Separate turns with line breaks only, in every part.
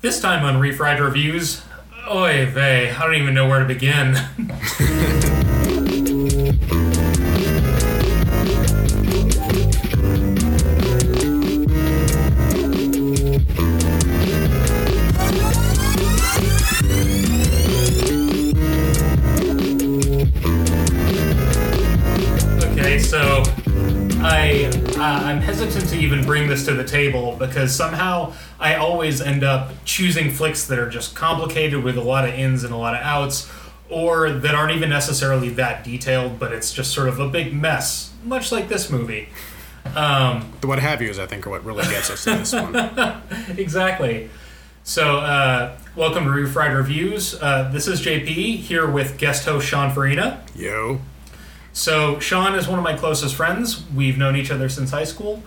This time on Refried Reviews, oy vey, I don't even know where to begin. okay, so I uh, I'm hesitant to even bring this to the table because somehow I always end up choosing flicks that are just complicated with a lot of ins and a lot of outs, or that aren't even necessarily that detailed, but it's just sort of a big mess, much like this movie. Um,
The what have yous, I think, are what really gets us to this one.
exactly. So, uh, welcome to Refried Reviews. Uh, this is JP here with guest host Sean Farina.
Yo.
So Sean is one of my closest friends. We've known each other since high school,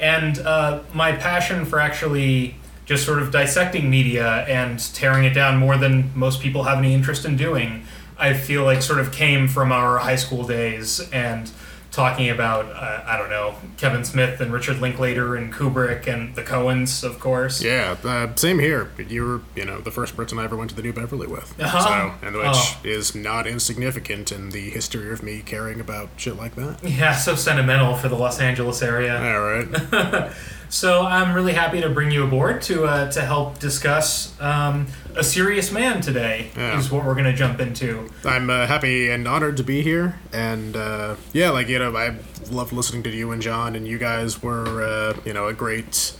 and uh, my passion for actually just sort of dissecting media and tearing it down more than most people have any interest in doing, I feel like sort of came from our high school days and talking about uh, I don't know Kevin Smith and Richard Linklater and Kubrick and the Coens, of course.
Yeah, uh, same here. You were, you know, the first person I ever went to the New Beverly with.
Uh-huh.
So, and which
Oh.
is not insignificant in the history of me caring about shit like that.
Yeah, so sentimental for the Los Angeles area.
All right.
So I'm really happy to bring you aboard to uh, to help discuss um, a serious man today.
Yeah.
Is what we're going to jump into.
I'm uh, happy and honored to be here. And uh, yeah, like, you know, I loved listening to you and John, and you guys were, uh, you know, a great.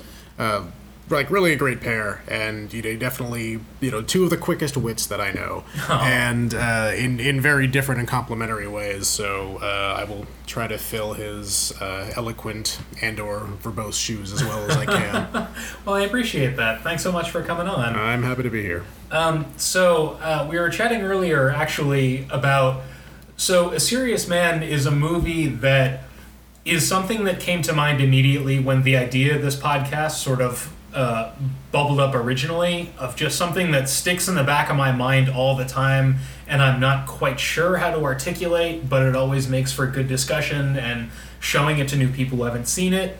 Like really a great pair, and you know definitely you know two of the quickest wits that I know, and uh, in in very different and complementary ways. So uh, I will try to fill his uh, eloquent and or verbose shoes as well as I can.
Well, I appreciate that. Thanks so much for coming on.
I'm happy to be here.
Um, so uh, we were chatting earlier, actually, about so a serious man is a movie that is something that came to mind immediately when the idea of this podcast sort of uh, bubbled up originally of just something that sticks in the back of my mind all the time and i'm not quite sure how to articulate but it always makes for good discussion and showing it to new people who haven't seen it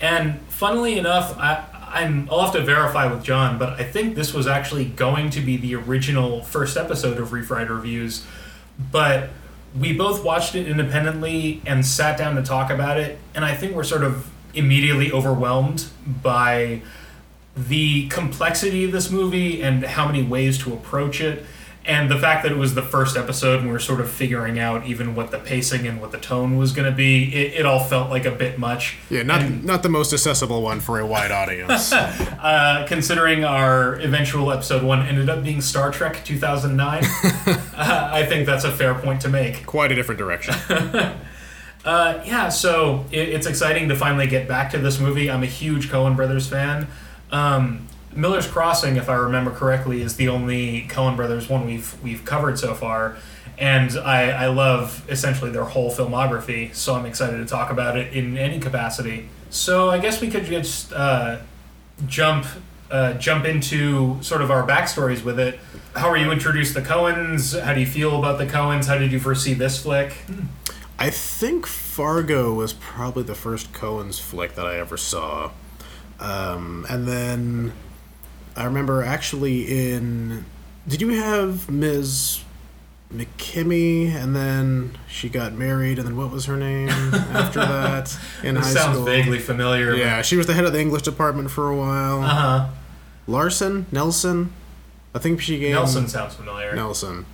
and funnily enough I, I'm, I'll have to verify with John, but I think this was actually going to be the original first episode of Refried Reviews. But we both watched it independently and sat down to talk about it, and I think we're sort of immediately overwhelmed by the complexity of this movie and how many ways to approach it. And the fact that it was the first episode and we were sort of figuring out even what the pacing and what the tone was going to be, it, it all felt like a bit much.
Yeah, not not the most accessible one for a wide audience.
Uh, considering our eventual episode one ended up being Star Trek 2009, uh, I think that's a fair point to make.
Quite a different direction.
Uh, yeah, so it, it's exciting to finally get back to this movie. I'm a huge Coen Brothers fan. Um, Miller's Crossing, if I remember correctly, is the only Coen Brothers one we've we've covered so far, and I, I love essentially their whole filmography. So I'm excited to talk about it in any capacity. So I guess we could just uh, jump uh, jump into sort of our backstories with it. How are you introduced to the Coens? How do you feel about the Coens? How did you first see this flick?
I think Fargo was probably the first Coen's flick that I ever saw. Um, and then I remember actually in. Did you have Ms. McKimmy and then she got married and then what was her name after that in
This
high
sounds
school?
vaguely familiar.
Yeah, she was the head of the English department for a while.
Uh huh.
Larson? Nelson? I think she gave
Nelson sounds familiar.
Nelson.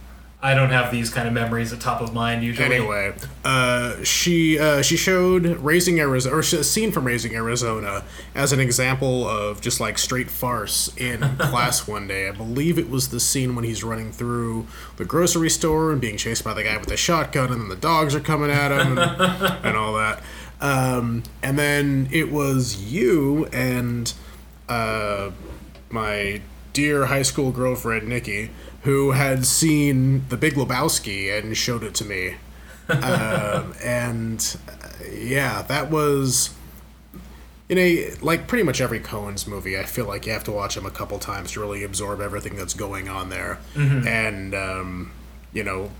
I don't have these kind of memories at top of mind usually.
Anyway, uh, she uh, she showed Raising Arizona, or a scene from Raising Arizona, as an example of just like straight farce in class one day. I believe it was the scene when he's running through the grocery store and being chased by the guy with the shotgun, and then the dogs are coming at him, and, and all that. Um, and then it was you and uh, my dear high school girlfriend Nikki, who had seen The Big Lebowski and showed it to me. um, and uh, yeah, that was in a like pretty much every Coen's movie. I feel like you have to watch them a couple times to really absorb everything that's going on there. And um, you know,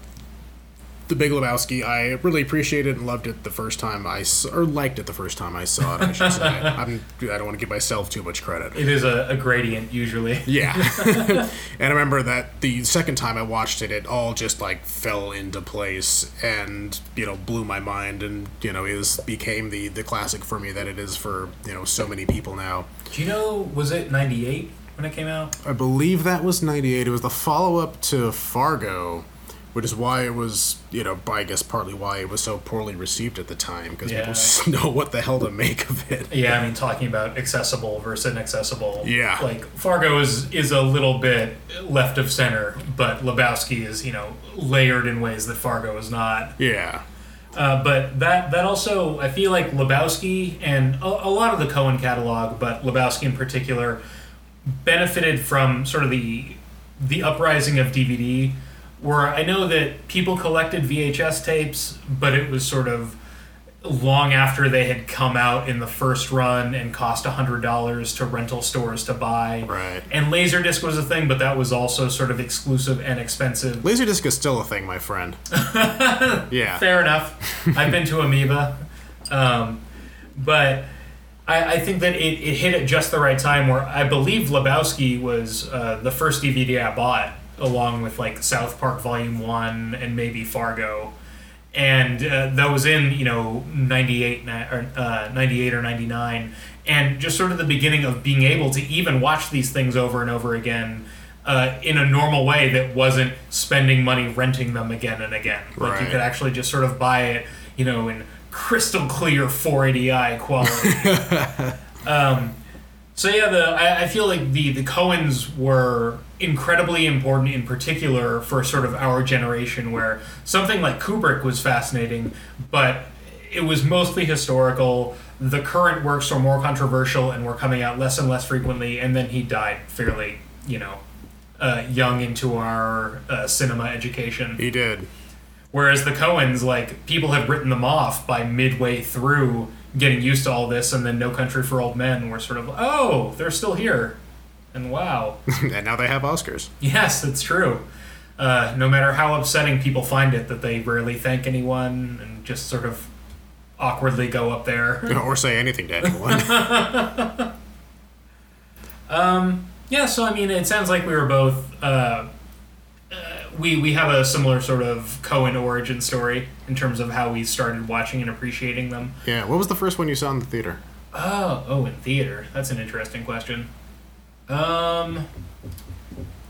The Big Lebowski. I really appreciated and loved it the first time I or liked it the first time I saw it. I should say. I'm, I don't want to give myself too much credit.
It is a, a gradient usually.
Yeah. and I remember that the second time I watched it, it all just like fell into place and, you know, blew my mind and, you know, is became the, the classic for me that it is for, you know, so many people now.
Do you know? Was it '98 when it came out?
I believe that was 98. It was the follow up to Fargo, which is why it was, you know, I guess partly why it was so poorly received at the time because
Yeah.
people just know what the hell to make of it.
Yeah, I mean, talking about accessible versus inaccessible.
Yeah.
Like Fargo is is a little bit left of center, but Lebowski is you know layered in ways that Fargo is not.
Yeah.
Uh, but that that also I feel like Lebowski and a, a lot of the Coen catalog, but Lebowski in particular, benefited from sort of the the uprising of DVD, where I know that people collected VHS tapes, but it was sort of long after they had come out in the first run and cost $100 to rental stores to buy.
Right.
And Laserdisc was a thing, but that was also sort of exclusive and expensive.
Laserdisc is still a thing, my friend. yeah.
Fair enough. I've been to Amoeba. Um, but I, I think that it, it hit at just the right time where I believe Lebowski was uh, the first DVD I bought, along with like South Park Volume 1 and maybe Fargo. And uh, that was in, you know, 98, or, uh, 98 or 99. And just sort of the beginning of being able to even watch these things over and over again uh, in a normal way that wasn't spending money renting them again and again. Like you could actually just sort of buy it, you know, in crystal clear 480i quality. um, so yeah, the I, I feel like the the Coens were incredibly important in particular for sort of our generation, where something like Kubrick was fascinating, but it was mostly historical. The current works were more controversial and were coming out less and less frequently, and then he died fairly, you know, uh, young into our uh, cinema education.
He did.
Whereas the Coens, like people had written them off by midway through getting used to all this, and then No Country for Old Men were sort of, oh, they're still here, and wow,
and now they have Oscars.
yes, it's true. Uh, no matter how upsetting people find it, that they rarely thank anyone and just sort of awkwardly go up there.
or say anything to anyone.
Yeah, so I mean, it sounds like we were both. Uh, uh, we we have a similar sort of Coen origin story in terms of how we started watching and appreciating them.
yeah. What was the first one you saw in the theater?
Oh, oh, in theater. That's an interesting question. Um,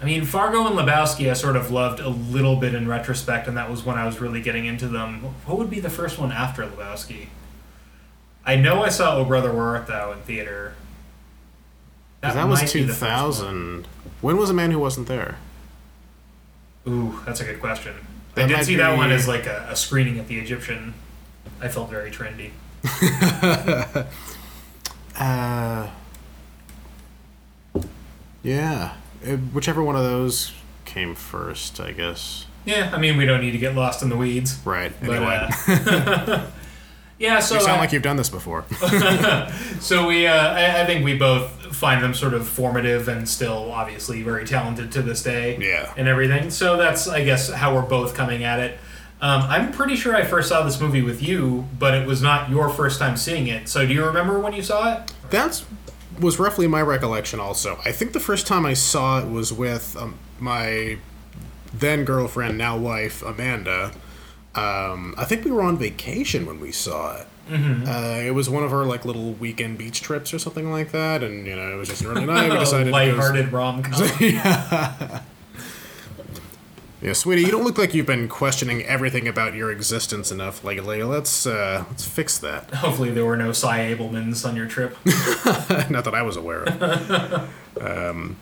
I mean, Fargo and Lebowski, I sort of loved a little bit in retrospect, and that was when I was really getting into them. What would be the first one after Lebowski? I know I saw Oh Brother Where Art Thou in theater.
that was
be the first one.
2000. When was A Man Who Wasn't There?
Ooh, that's a good question. I did see that one as like a, a screening at the Egyptian. I felt very trendy.
Uh, yeah. Uh, whichever one of those came first, I guess.
Yeah, I mean, we don't need to get lost in the weeds.
Right.
But,
Anyway.
uh, yeah, so
you sound
I-
like you've done this before.
So we, uh, I, I think we both find them sort of formative and still obviously very talented to this day.
Yeah.
And everything. So that's, I guess, how we're both coming at it. Um, I'm pretty sure I first saw this movie with you, but it was not your first time seeing it. So do you remember when you saw it?
That was roughly my recollection also. I think the first time I saw it was with um, my then girlfriend, now wife, Amanda. Um, I think we were on vacation when we saw it. Mm-hmm. Uh, it was one of our like little weekend beach trips or something like that, and you know it was just an early night. We decided
lighthearted rom com.
Yeah, sweetie, you don't look like you've been questioning everything about your existence enough lately. Let's uh, let's fix that.
Hopefully there were no Sy Ablemans on your trip.
Not that I was aware of. um,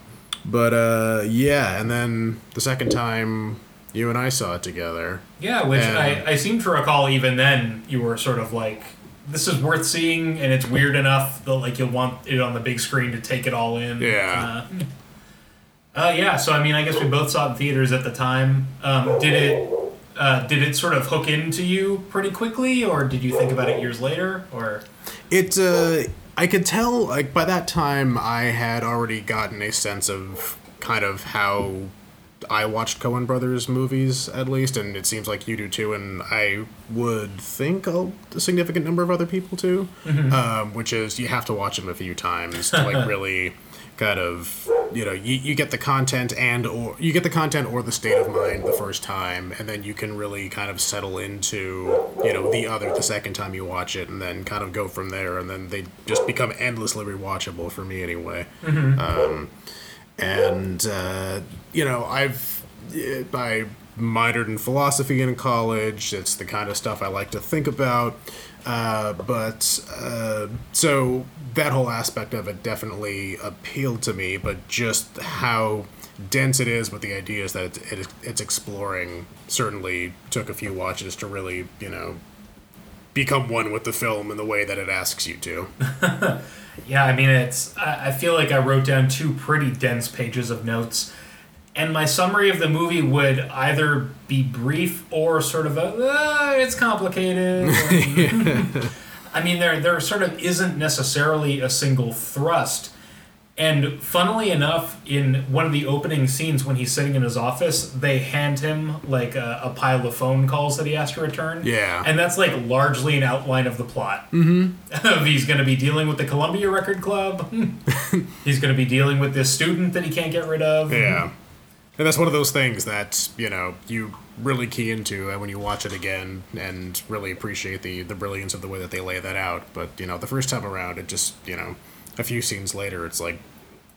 but uh, yeah, and then the second time you and I saw it together.
Yeah, which
Yeah.
I, I seem to recall even then you were sort of like, this is worth seeing and it's weird enough that like you'll want it on the big screen to take it all in.
Yeah.
Uh, uh, yeah, so I mean, I guess we both saw it in theaters at the time. Um, did it uh, did it sort of hook into you pretty quickly, or did you think about it years later? Or
It, uh, I could tell, like, by that time I had already gotten a sense of kind of how I watched Coen Brothers movies at least, and it seems like you do too. And I would think a, a significant number of other people too, um, which is you have to watch them a few times to like really kind of you know you, you get the content and or you get the content or the state of mind the first time and then you can really kind of settle into you know the other the second time you watch it and then kind of go from there and then they just become endlessly rewatchable for me anyway. Um, and uh, you know i've i minored in philosophy in college. It's the kind of stuff i like to think about. Uh, but uh, so that whole aspect of it definitely appealed to me but just how dense it is with the ideas that it, it, it's exploring certainly took a few watches to really you know become one with the film in the way that it asks you to
Yeah, I mean, it's. I feel like I wrote down two pretty dense pages of notes, and my summary of the movie would either be brief or sort of a. "Ah, it's complicated. I mean, there there sort of isn't necessarily a single thrust. And funnily enough, in one of the opening scenes when he's sitting in his office, they hand him like a, a pile of phone calls that he has to return.
Yeah.
And that's like largely an outline of the plot. Mm-hmm. he's going to be dealing with the Columbia Record Club. he's going to be dealing with this student that he can't get rid of.
Yeah. And that's one of those things that, you know, you really key into when you watch it again and really appreciate the, the brilliance of the way that they lay that out. But, you know, the first time around, it just, you know, a few scenes later, it's like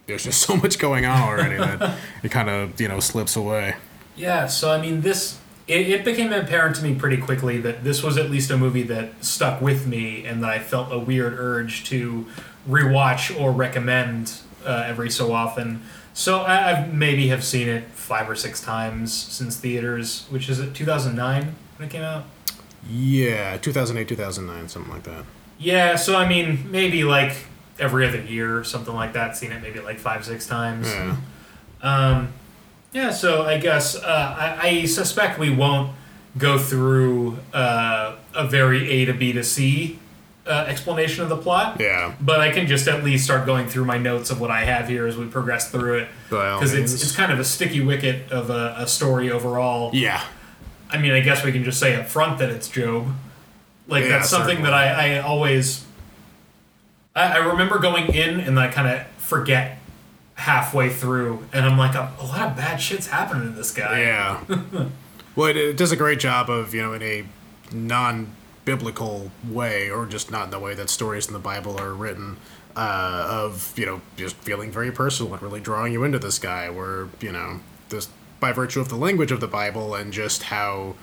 there's just so much going on already that it kind of, you know, slips away.
Yeah, so I mean, this it, it became apparent to me pretty quickly that this was at least a movie that stuck with me, and that I felt a weird urge to rewatch or recommend uh, every so often. So I, I maybe have seen it five or six times since theaters, which is it 2009 when it came out.
Yeah, 2008, 2009, something like that.
Yeah, so I mean, maybe like every other year or something like that. Seen it maybe like five, six times.
Yeah.
Um, yeah, so I guess uh, I, I suspect we won't go through uh, a very A to B to C uh, explanation of the plot.
Yeah.
But I can just at least start going through my notes of what I have here as we progress through it. Because it's, it's kind of a sticky wicket of a, a story overall.
Yeah.
I mean, I guess we can just say up front that it's Job. Like,
Yeah,
that's something
certainly.
that I, I always. I, I remember going in and I kind of forget halfway through, and I'm like, a, a lot of bad shit's happening to this guy.
Yeah. well, it, it does a great job of, you know, in a non biblical way, or just not in the way that stories in the Bible are written, uh, of, you know, just feeling very personal and really drawing you into this guy, where, you know, this by virtue of the language of the Bible and just how.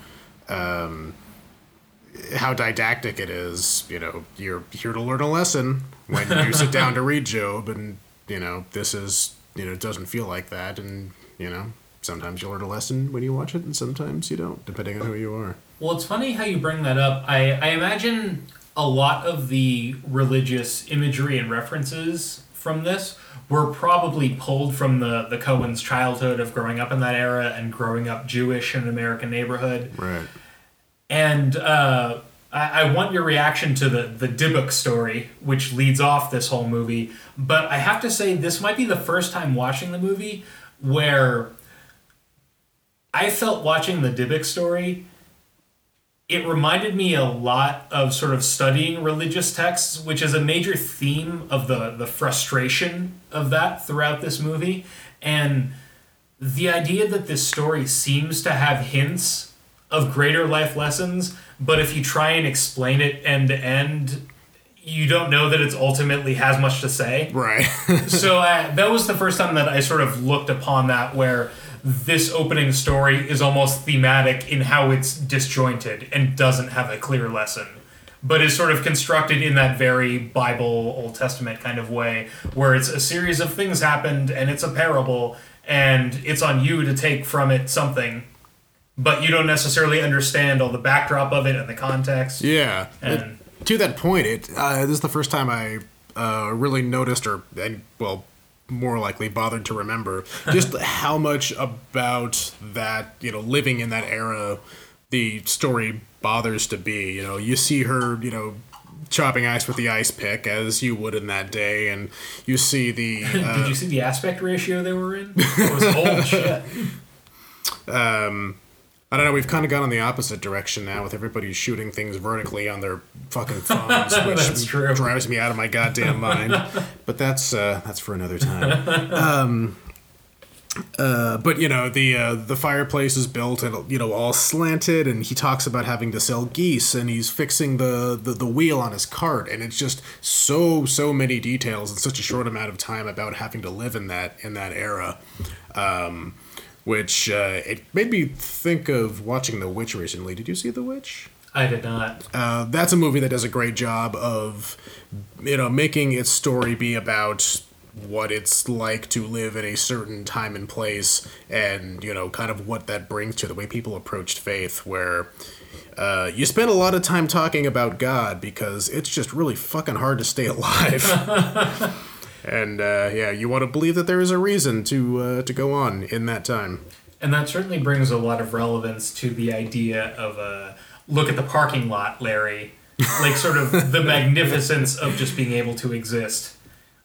Um, how didactic it is, you know, you're here to learn a lesson when you sit down to read Job, and you know, this is, you know, it doesn't feel like that, and you know, sometimes you learn a lesson when you watch it, and sometimes you don't, depending on who you are.
Well, it's funny how you bring that up. I, I imagine a lot of the religious imagery and references from this were probably pulled from the, the Coen's childhood of growing up in that era and growing up Jewish in an American neighborhood.
Right.
And uh, I, I want your reaction to the, the Dybbuk story, which leads off this whole movie. But I have to say, this might be the first time watching the movie where I felt watching the Dybbuk story. It reminded me a lot of sort of studying religious texts, which is a major theme of the, the frustration of that throughout this movie. And the idea that this story seems to have hints of greater life lessons, but if you try and explain it end to end, you don't know that it's ultimately has much to say.
Right.
so uh, that was the first time that I sort of looked upon that where this opening story is almost thematic in how it's disjointed and doesn't have a clear lesson but is sort of constructed in that very bible old testament kind of way where it's a series of things happened and it's a parable and it's on you to take from it something but you don't necessarily understand all the backdrop of it and the context
yeah.
And-
It- to that point, it uh, this is the first time I uh, really noticed, or and well, more likely bothered to remember, just how much about that you know living in that era the story bothers to be. You know, you see her, you know. Chopping ice with the ice pick, as you would in that day, and you see the uh,
did you see the aspect ratio they were in it was old shit
Um, I don't know. We've kind of gone in the opposite direction now, with everybody shooting things vertically on their fucking phones, which drives me out of my goddamn mind. but that's uh, that's for another time. Um, uh, but you know the uh, the fireplace is built and you know all slanted, and he talks about having to sell geese, and he's fixing the, the the wheel on his cart, and it's just so so many details in such a short amount of time about having to live in that in that era. Um, which uh, it made me think of watching The Witch recently. Did you see The Witch?
I did not.
Uh, that's a movie that does a great job of, you know, making its story be about what it's like to live in a certain time and place, and you know, kind of what that brings to the way people approached faith. Where uh, you spend a lot of time talking about God because it's just really fucking hard to stay alive. and uh, yeah, you want to believe that there is a reason to uh, to go on in that time.
And that certainly brings a lot of relevance to the idea of a look at the parking lot, Larry. Like, sort of the magnificence of just being able to exist.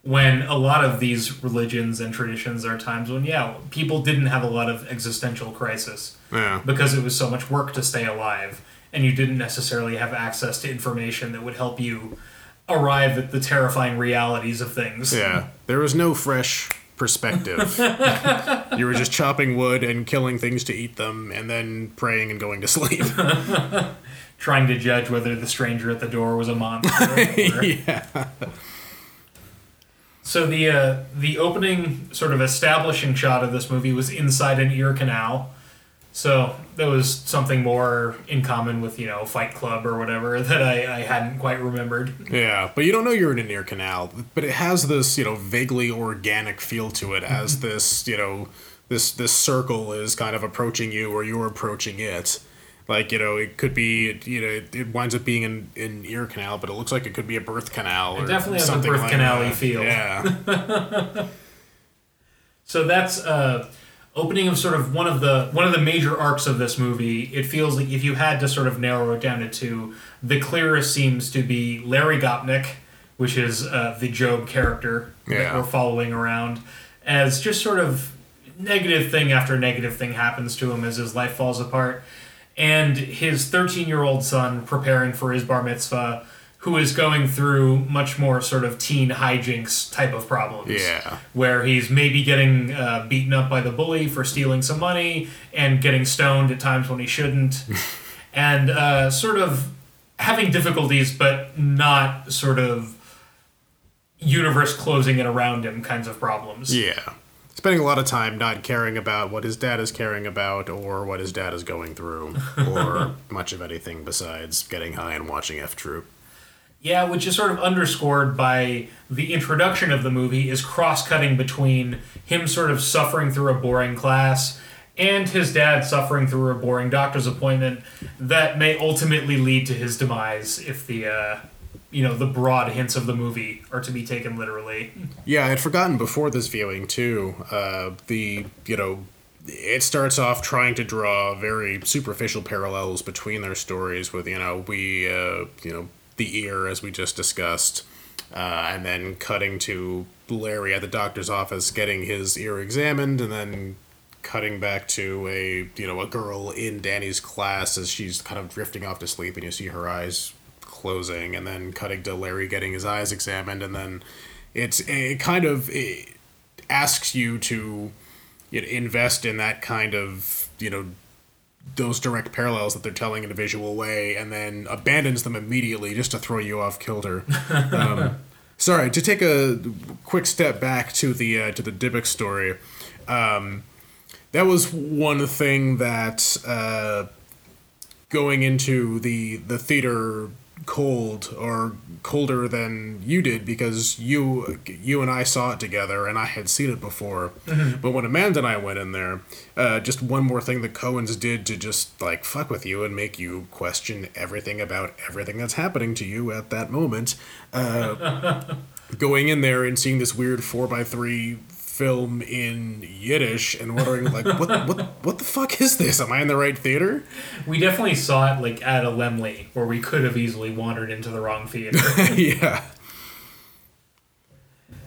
When a lot of these religions and traditions are times when, yeah, people didn't have a lot of existential crisis
Yeah.
because it was so much work to stay alive, and you didn't necessarily have access to information that would help you arrive at the terrifying realities of things.
Yeah, there was no fresh perspective. you were just chopping wood and killing things to eat them, and then praying and going to sleep.
Trying to judge whether the stranger at the door was a monster.
yeah,
So the uh, the opening sort of establishing shot of this movie was inside an ear canal. So that was something more in common with you know Fight Club or whatever that I, I hadn't quite remembered.
yeah, but you don't know you're in an ear canal. But it has this, you know, vaguely organic feel to it, as this, you know, this this circle is kind of approaching you, or you're approaching it. Like you know, it could be you know, it, it winds up being an, an ear canal, but it looks like it could be a birth canal. Or
definitely has a
something
birth
like
canal-y feel.
Yeah.
So that's uh, opening of sort of one of the one of the major arcs of this movie. It feels like if you had to sort of narrow it down to two, the clearest seems to be Larry Gopnik, which is uh, the Job character that we're following around, as just sort of negative thing after negative thing happens to him as his life falls apart, and his 13 year old son preparing for his bar mitzvah. Who is going through much more sort of teen hijinks type of problems
Yeah.
where he's maybe getting uh, beaten up by the bully for stealing some money and getting stoned at times when he shouldn't, and uh, sort of having difficulties, but not sort of universe closing it around him kinds of problems.
Yeah. Spending a lot of time not caring about what his dad is caring about or what his dad is going through or much of anything besides getting high and watching F Troop.
Yeah, which is sort of underscored by the introduction of the movie is cross-cutting between him sort of suffering through a boring class and his dad suffering through a boring doctor's appointment that may ultimately lead to his demise if the uh, you know the broad hints of the movie are to be taken literally.
Yeah, I had forgotten before this viewing too. Uh, the you know, it starts off trying to draw very superficial parallels between their stories. With you know, we uh, you know the ear as we just discussed, uh, and then cutting to Larry at the doctor's office getting his ear examined, and then cutting back to a you know a girl in Danny's class as she's kind of drifting off to sleep, and you see her eyes closing, and then cutting to Larry getting his eyes examined, and then it's it kind of asks you to you know, invest in that kind of you know those direct parallels that they're telling in a visual way, and then abandons them immediately just to throw you off kilter. um, sorry to take a quick step back to the uh, to the Dybbuk story. Um, that was one thing that uh, going into the the theater cold or colder than you did because you you and I saw it together and I had seen it before. But when Amanda and I went in there, uh, just one more thing the Coens did to just like fuck with you and make you question everything about everything that's happening to you at that moment. Uh, going in there and seeing this weird four by three film in Yiddish and wondering like what what what the fuck is this? Am I in the right theater?
We definitely saw it like at a Laemmle where we could have easily wandered into the wrong theater.
yeah.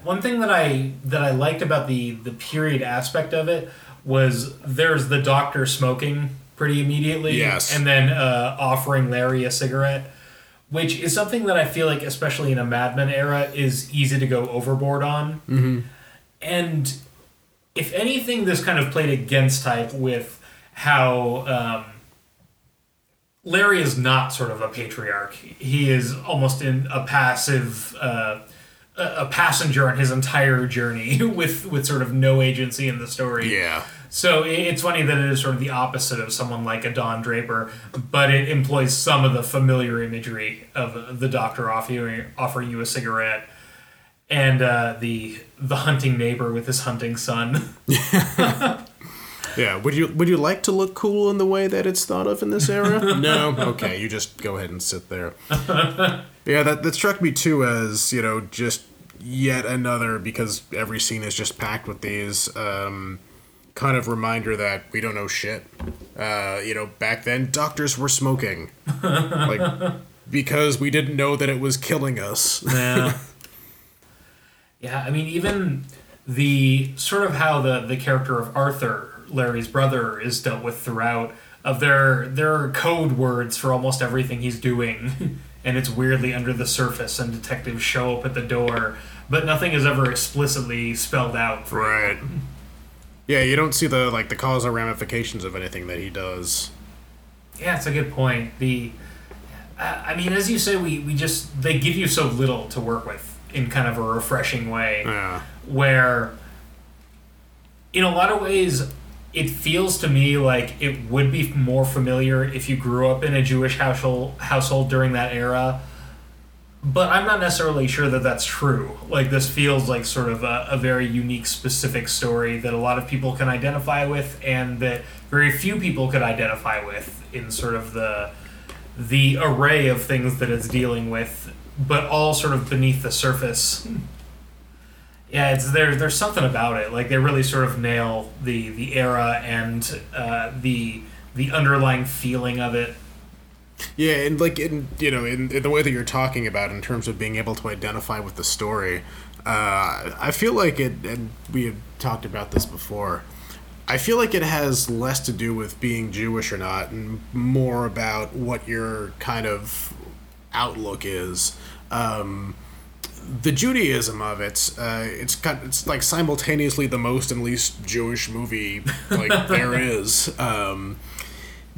One thing that I that I liked about the the period aspect of it was there's the doctor smoking pretty immediately,
Yes.
and then uh, offering Larry a cigarette, which is something that I feel like, especially in a Mad Men era, is easy to go overboard on. Mm-hmm. And if anything, this kind of played against type with how. Um, Larry is not sort of a patriarch. He is almost in a passive, uh, a passenger on his entire journey with with sort of no agency in the story.
Yeah.
So it's funny that it is sort of the opposite of someone like a Don Draper, but it employs some of the familiar imagery of the doctor offering offering you a cigarette, and uh, the the hunting neighbor with his hunting son.
Yeah. Would you would you like to look cool in the way that it's thought of in this era? no. Okay, you just go ahead and sit there. yeah, that that struck me too as you know just yet another because every scene is just packed with these um, kind of reminder that we don't know shit. Uh, you know, back then doctors were smoking, like because we didn't know that it was killing us.
Yeah. Yeah, I mean, even the sort of how the the character of Arthur, Larry's brother, is dealt with throughout. Of their their code words for almost everything he's doing, and it's weirdly under the surface, and detectives show up at the door, but nothing is ever explicitly spelled out. For
Right. Yeah, you don't see the like the causal ramifications of anything that he does.
Yeah, it's a good point. The, I mean, as you say, we we just they give you so little to work with in kind of a refreshing way.
Yeah.
where in a lot of ways it feels to me like it would be more familiar if you grew up in a Jewish household household during that era. But I'm not necessarily sure that that's true. Like this feels like sort of a, a very unique, specific story that a lot of people can identify with, and that very few people could identify with in sort of the the array of things that it's dealing with, but all sort of beneath the surface. Yeah, it's there. There's something about it. Like they really sort of nail the the era and uh, the the underlying feeling of it.
Yeah, and like in you know in, in the way that you're talking about in terms of being able to identify with the story, uh, I feel like it. And we had talked about this before. I feel like it has less to do with being Jewish or not, and more about what your kind of outlook is. Um, the Judaism of it, uh, it's got it's like simultaneously the most and least Jewish movie like there is. Um,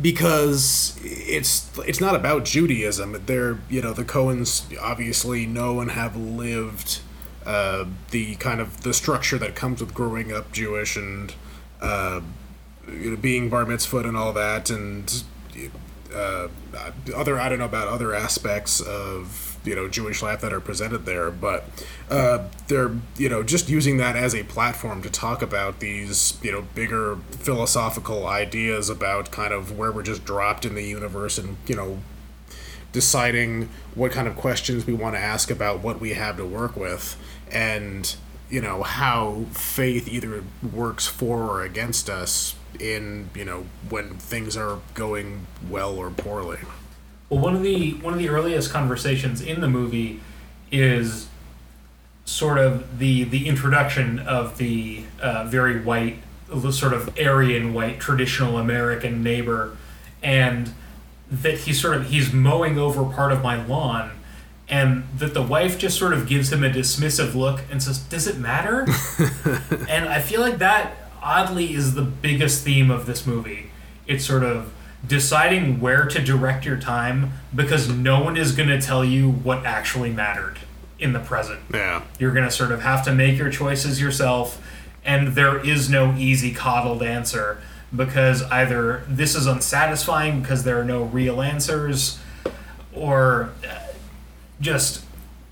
because it's it's not about Judaism. They're you know the Coens obviously know and have lived uh, the kind of the structure that comes with growing up Jewish and uh, you know, being bar mitzvah and all that and uh, other I don't know about other aspects of you know Jewish life that are presented there, but uh, they're you know just using that as a platform to talk about these you know bigger philosophical ideas about kind of where we're just dropped in the universe and you know deciding what kind of questions we want to ask about what we have to work with and you know how faith either works for or against us in you know when things are going well or poorly
Well, one of the one of the earliest conversations in the movie is sort of the the introduction of the uh, very white, sort of Aryan white traditional American neighbor, and that he's sort of he's mowing over part of my lawn. And that the wife just sort of gives him a dismissive look and says, "Does it matter?" and I feel like that oddly is the biggest theme of this movie. It's sort of deciding where to direct your time because no one is going to tell you what actually mattered in the present.
yeah
You're going to sort of have to make your choices yourself, and there is no easy coddled answer because either this is unsatisfying because there are no real answers, or uh, just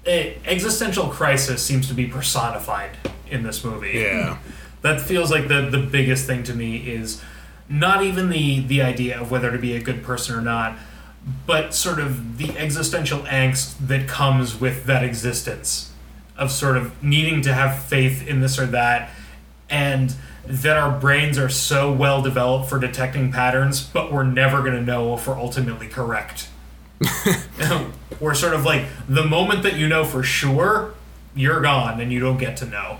eh, existential crisis seems to be personified in this movie
yeah
that feels like the the biggest thing to me is not even the the idea of whether to be a good person or not but sort of the existential angst that comes with that existence of sort of needing to have faith in this or that and that our brains are so well developed for detecting patterns but we're never going to know if we're ultimately correct. We're sort of like the moment that you know for sure you're gone and you don't get to know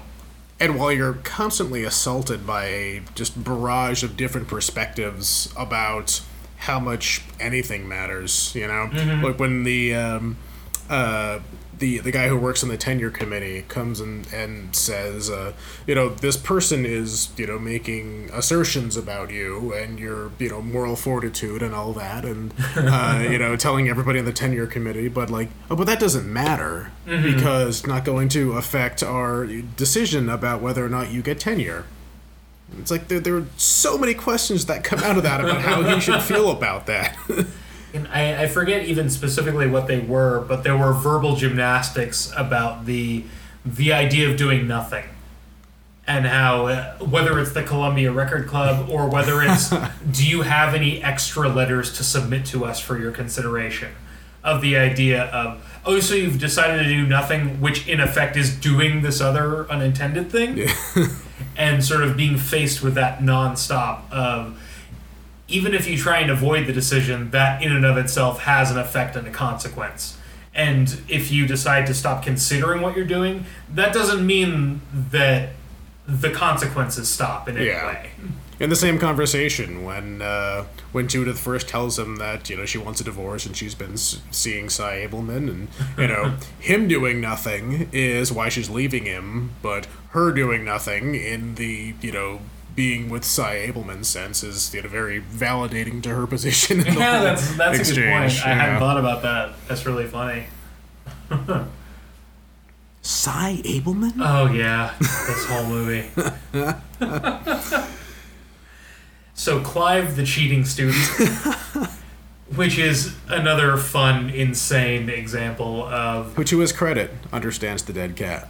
and while you're constantly assaulted by a just barrage of different perspectives about how much anything matters, you know, like when the um, uh, the the guy who works on the tenure committee comes and and says, uh, you know, this person is you know making assertions about you and your you know moral fortitude and all that, and uh, you know telling everybody on the tenure committee, but like, oh, but that doesn't matter because it's not going to affect our decision about whether or not you get tenure. It's like there, there are so many questions that come out of that about how you should feel about that.
And I, I forget even specifically what they were, but there were verbal gymnastics about the the idea of doing nothing, and how uh, whether it's the Columbia Record Club or whether it's do you have any extra letters to submit to us for your consideration? Of the idea of oh so you've decided to do nothing, which in effect is doing this other unintended thing, and sort of being faced with that nonstop of even if you try and avoid the decision, that in and of itself has an effect and a consequence. And if you decide to stop considering what you're doing, that doesn't mean that the consequences stop in any
Yeah.
way.
in the same conversation when uh, when Judith first tells him that you know she wants a divorce and she's been seeing Sy Ableman and you know him doing nothing is why she's leaving him, but her doing nothing in the you know being with Sy Ableman sense is you know very validating to her position. In the
Yeah,
whole
that's that's a good point.
exchange,
I hadn't thought about that. That's really funny.
Sy Ableman.
Oh yeah, this whole movie. so Clive the cheating student, which is another fun, insane example of
Who to his credit understands the dead cat.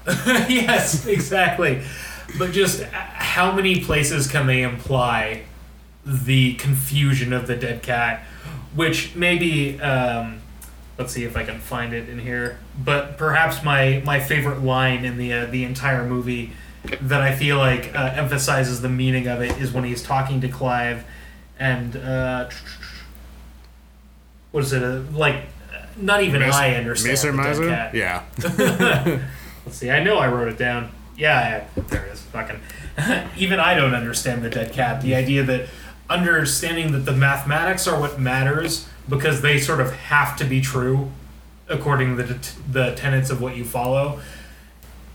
yes, exactly. But just how many places can they imply the confusion of the dead cat? Which maybe, um, let's see if I can find it in here. But perhaps my, my favorite line in the uh, the entire movie that I feel like uh, emphasizes the meaning of it is when he's talking to Clive, and uh, what is it? Uh, like, not even I understand
Macer
the dead
Miser?
cat.
Yeah.
Let's see. I know I wrote it down. Yeah, yeah there it is. Fucking. Even I don't understand the dead cat. The idea that understanding that the mathematics are what matters because they sort of have to be true according to the, the tenets of what you follow.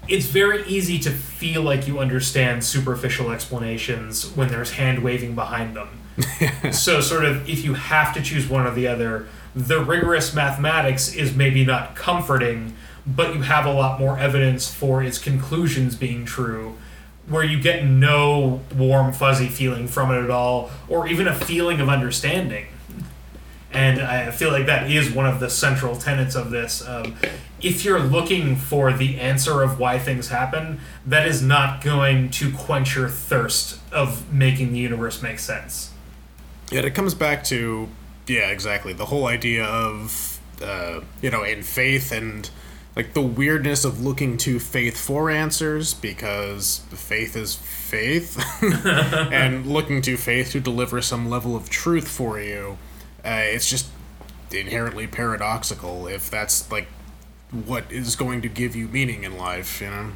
It's very easy to feel like you understand superficial explanations when there's hand waving behind them. so, sort of, if you have to choose one or the other, the rigorous mathematics is maybe not comforting, but you have a lot more evidence for its conclusions being true, where you get no warm, fuzzy feeling from it at all, or even a feeling of understanding. And I feel like that is one of the central tenets of this. Um, if you're looking for the answer of why things happen, that is not going to quench your thirst of making the universe make sense.
Yeah, it comes back to yeah, exactly the whole idea of uh, you know in faith and like the weirdness of looking to faith for answers because faith is faith, and looking to faith to deliver some level of truth for you. Uh, it's just inherently paradoxical if that's like what is going to give you meaning in life, you know.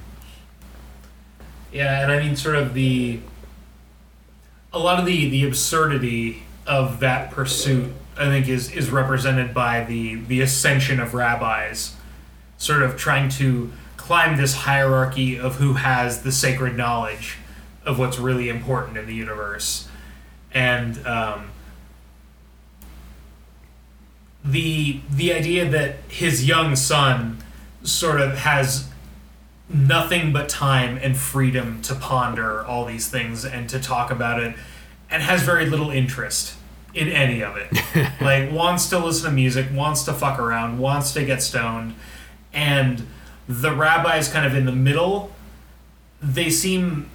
Yeah, and I mean, sort of the a lot of the the absurdity of that pursuit, I think, is is represented by the the ascension of rabbis, sort of trying to climb this hierarchy of who has the sacred knowledge of what's really important in the universe, and um, the the idea that his young son sort of has nothing but time and freedom to ponder all these things and to talk about it and has very little interest in any of it. like wants to listen to music, wants to fuck around, wants to get stoned and the rabbis kind of in the middle they seem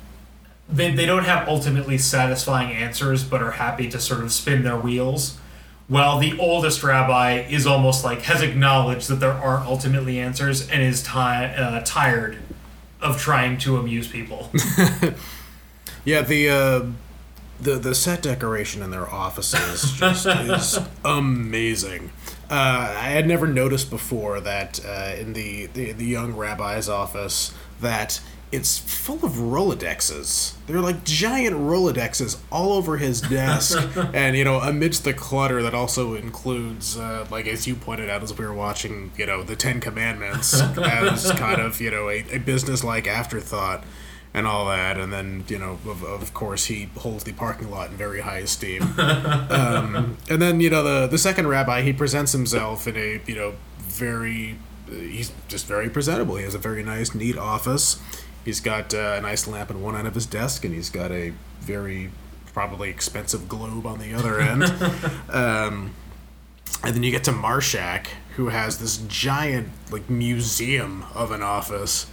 they, they don't have ultimately satisfying answers but are happy to sort of spin their wheels while the oldest rabbi is almost like has acknowledged that there aren't ultimately answers and is ti- uh, tired of trying to amuse people.
Yeah, the uh, the the set decoration in their offices just is amazing. Uh, I had never noticed before that uh, in the, the the young rabbi's office that it's full of Rolodexes. They're like giant Rolodexes all over his desk, and you know, amidst the clutter that also includes, uh, like as you pointed out as we were watching, you know, the Ten Commandments as kind of you know a, a business-like afterthought and all that, and then you know, of, of course, he holds the parking lot in very high esteem. um, and then you know, the the second rabbi, he presents himself in a you know very, he's just very presentable. He has a very nice, neat office. He's got uh, a nice lamp on one end of his desk, and he's got a very probably expensive globe on the other end. um, and then you get to Marshak, who has this giant like museum of an office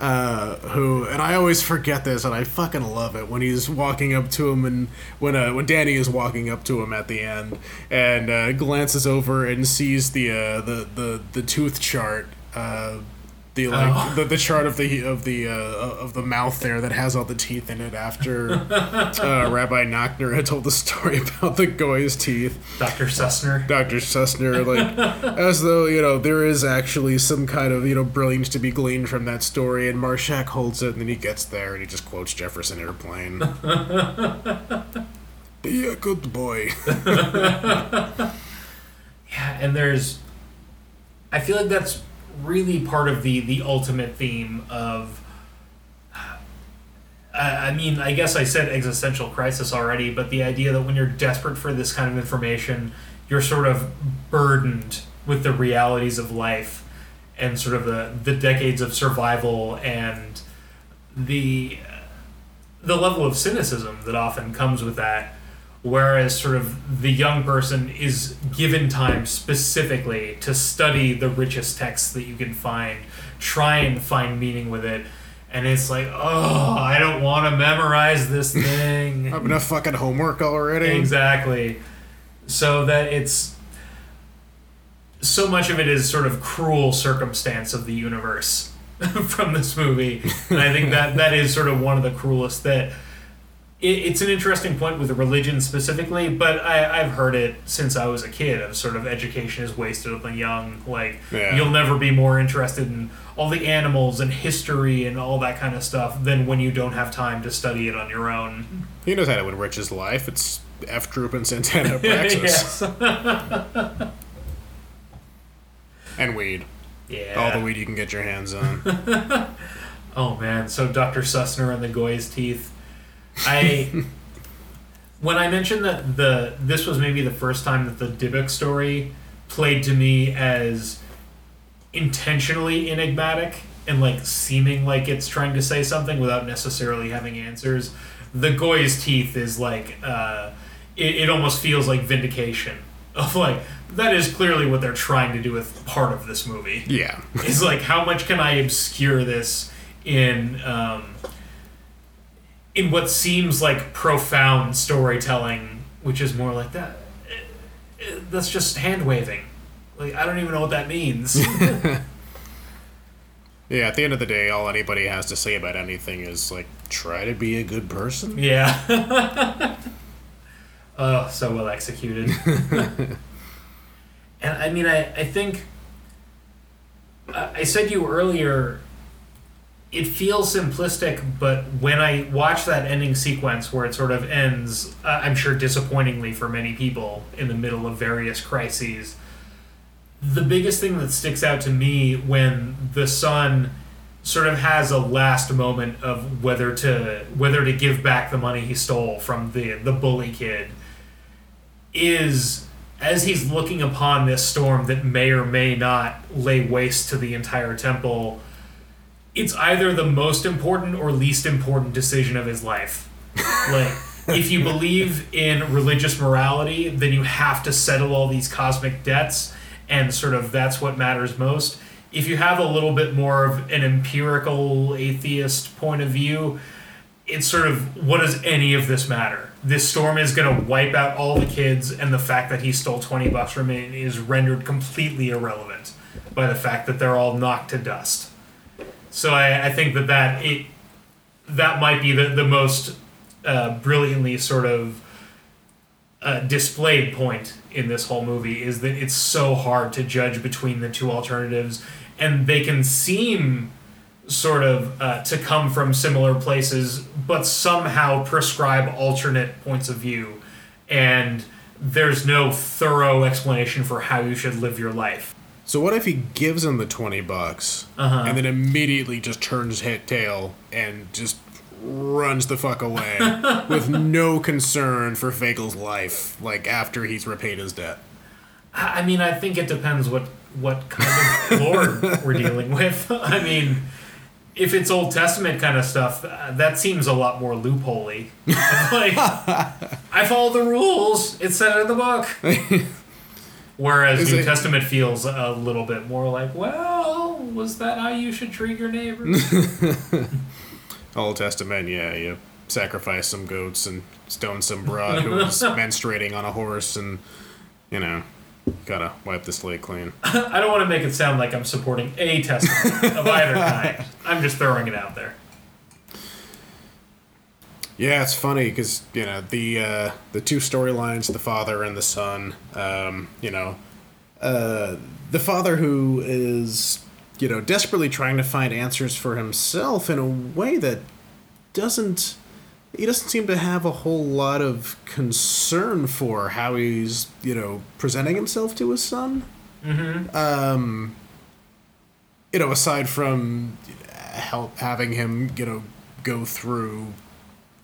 uh, who and I always forget this, and I fucking love it when he's walking up to him, and when uh, when Danny is walking up to him at the end, and uh, glances over and sees the uh, the the the tooth chart. The like oh. the, the chart of the of the uh, of the mouth there that has all the teeth in it after uh, Rabbi Nachtner had told the story about the goy's teeth.
Dr. Sussman.
Dr. Sussman, like as though you know there is actually some kind of you know brilliance to be gleaned from that story, and Marshak holds it, and then he gets there and he just quotes Jefferson Airplane. Be a good boy.
yeah, and there's, I feel like that's really part of the the ultimate theme of I mean, I guess I said existential crisis already, but the idea that when you're desperate for this kind of information, you're sort of burdened with the realities of life and sort of the, the decades of survival and the the level of cynicism that often comes with that whereas sort of the young person is given time specifically to study the richest texts that you can find try and find meaning with it and it's like oh i don't want to memorize this thing.
I have enough fucking homework already.
Exactly. So that it's so much of it is sort of cruel circumstance of the universe from this movie and i think that that is sort of one of the cruelest that it's an interesting point with religion specifically, but I, I've heard it since I was a kid of sort of education is wasted on the young. Like, yeah. you'll never be more interested in all the animals and history and all that kind of stuff than when you don't have time to study it on your own.
He knows how to enrich his life. It's F. Troop and Santana Abraxas. and weed. Yeah. All the weed you can get your hands on.
oh, man. So Dr. Sussman and the Goy's teeth I when I mentioned that the this was maybe the first time that the Dybbuk story played to me as intentionally enigmatic and like seeming like it's trying to say something without necessarily having answers. The Goy's teeth is like uh, it, it almost feels like vindication of like that is clearly what they're trying to do with part of this movie.
Yeah,
is like how much can I obscure this in um, in what seems like profound storytelling, which is more like that. That's just hand waving. Like I don't even know what that means.
yeah, at the end of the day, all anybody has to say about anything is like try to be a good person.
Yeah. oh, so well executed. and I mean, I I think I said you earlier it feels simplistic, but when I watch that ending sequence where it sort of ends, uh, I'm sure disappointingly for many people in the middle of various crises, the biggest thing that sticks out to me when the son sort of has a last moment of whether to whether to give back the money he stole from the the bully kid is as he's looking upon this storm that may or may not lay waste to the entire temple it's either the most important or least important decision of his life. like, if you believe in religious morality, then you have to settle all these cosmic debts, and sort of that's what matters most. If you have a little bit more of an empirical atheist point of view, it's sort of what does any of this matter? This storm is going to wipe out all the kids, and the fact that he stole 20 bucks from it is rendered completely irrelevant by the fact that they're all knocked to dust. So I, I think that that it that might be the the most uh, brilliantly sort of uh, displayed point in this whole movie is that it's so hard to judge between the two alternatives, and they can seem sort of uh, to come from similar places, but somehow prescribe alternate points of view, and there's no thorough explanation for how you should live your life.
So what if he gives him the twenty bucks
Uh-huh.
and then immediately just turns his tail and just runs the fuck away with no concern for Fagle's life, like after he's repaid his debt?
I I mean, I think it depends what what kind of lord we're dealing with. I mean, if it's Old Testament kind of stuff, uh, that seems a lot more loopholey. like, I follow the rules. it's said in the book. Whereas
Is
New
it-
Testament feels a little bit more like, well, was that how you should treat your neighbors?
Old Testament, yeah, you sacrifice some goats and stone some broad who was menstruating on a horse, and you know, gotta wipe the slate clean.
I don't want to make it sound like I'm supporting a testament of either kind. I'm just throwing it out there.
Yeah, it's funny because you know the uh, the two storylines, the father and the son. Um, you know, uh, the father who is you know desperately trying to find answers for himself in a way that doesn't. He doesn't seem to have a whole lot of concern for how he's you know presenting himself to his son.
Mm-hmm.
Um, you know, aside from help having him, you know, go through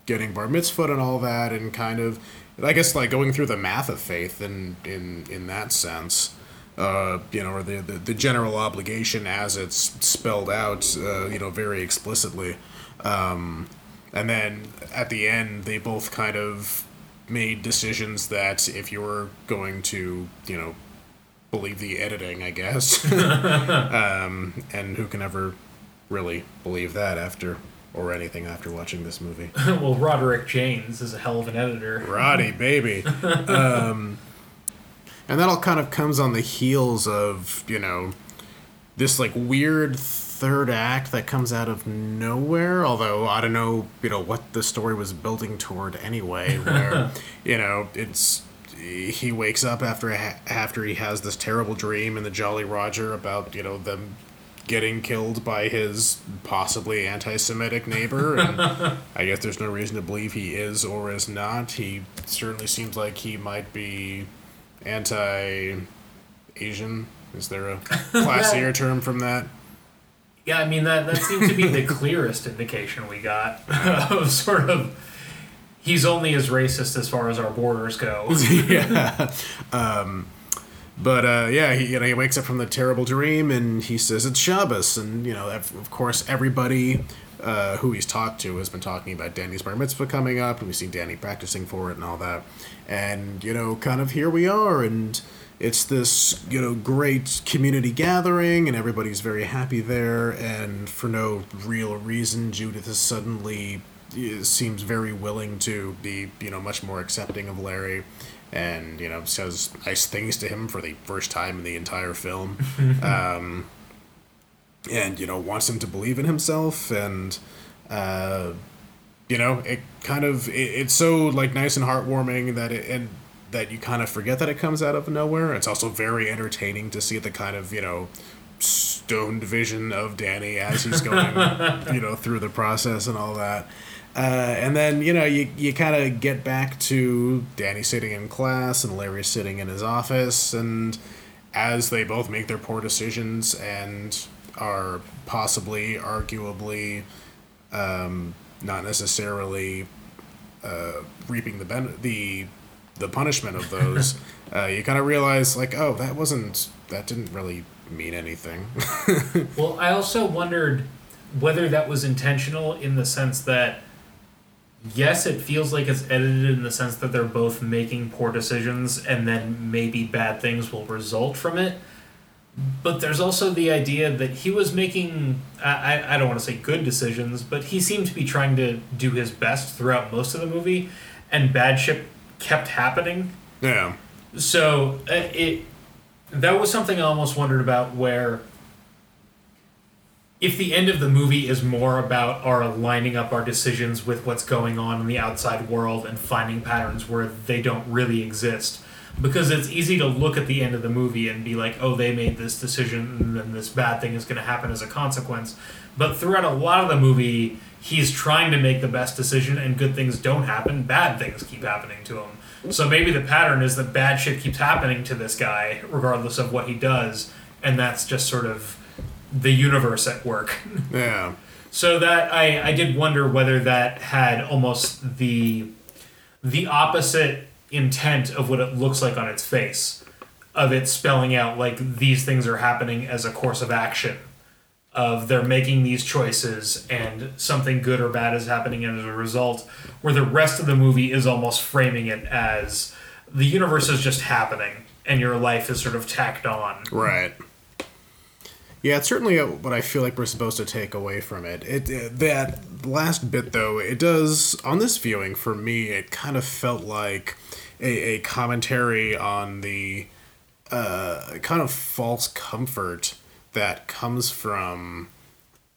getting bar mitzvah and all that, and kind of, I guess, like going through the math of faith, in in in that sense, uh, you know, or the, the the general obligation as it's spelled out, uh, you know, very explicitly, um, and then at the end, they both kind of made decisions that if you were going to, you know, believe the editing, I guess. um, and who can ever really believe that after or anything after watching this movie?
well, Roderick Jaynes is a hell of an editor.
Roddy, baby. Um, and that all kind of comes on the heels of, you know, this like weird third act that comes out of nowhere. Although I don't know, you know, what the story was building toward anyway. Where, you know, it's he wakes up after after he has this terrible dream in the Jolly Roger about you know them getting killed by his possibly anti-Semitic neighbor, and I guess there's no reason to believe he is or is not. He certainly seems like he might be anti-Asian. Is there a classier term from that?
Yeah, I mean that that seemed to be the clearest indication we got of sort of he's only as racist as far as our borders go.
yeah. Um, but uh, yeah, he you know he wakes up from the terrible dream and he says it's Shabbos, and you know of course everybody uh, who he's talked to has been talking about Danny's bar mitzvah coming up, and we see Danny practicing for it and all that, and you know kind of here we are, and it's this you know great community gathering, and everybody's very happy there, and for no real reason, Judith is suddenly seems very willing to be you know much more accepting of Larry and you know says nice things to him for the first time in the entire film. Um, and you know wants him to believe in himself and uh, you know it kind of it, it's so like nice and heartwarming that it and that you kind of forget that it comes out of nowhere. It's also very entertaining to see the kind of you know stoned vision of danny as he's going you know through the process and all that uh, and then you know you, you kind of get back to Danny sitting in class and Larry sitting in his office, and as they both make their poor decisions and are possibly, arguably, um, not necessarily uh, reaping the ben- the the punishment of those, uh, you kind of realize like, oh, that wasn't that didn't really mean anything.
well, I also wondered whether that was intentional in the sense that yes, it feels like it's edited in the sense that they're both making poor decisions and then maybe bad things will result from it. But there's also the idea that he was making, I, I- don't want to say good decisions, but he seemed to be trying to do his best throughout most of the movie, and bad shit kept happening.
yeah.
So uh, it that was something I almost wondered about where if the end of the movie is more about our lining up our decisions with what's going on in the outside world and finding patterns where they don't really exist, because it's easy to look at the end of the movie and be like, oh, they made this decision and then this bad thing is going to happen as a consequence. But throughout a lot of the movie, he's trying to make the best decision and good things don't happen, bad things keep happening to him. So maybe the pattern is that bad shit keeps happening to this guy, regardless of what he does, and that's just sort of the universe at work.
Yeah.
So that I, I did wonder whether that had almost the the opposite intent of what it looks like on its face, of it spelling out like these things are happening as a course of action, of they're making these choices and something good or bad is happening as a result, where the rest of the movie is almost framing it as the universe is just happening and your life is sort of tacked on.
Right. Yeah, it's certainly what I feel like we're supposed to take away from it. It, it that last bit though, it does on this viewing for me. It kind of felt like a, a commentary on the uh, kind of false comfort that comes from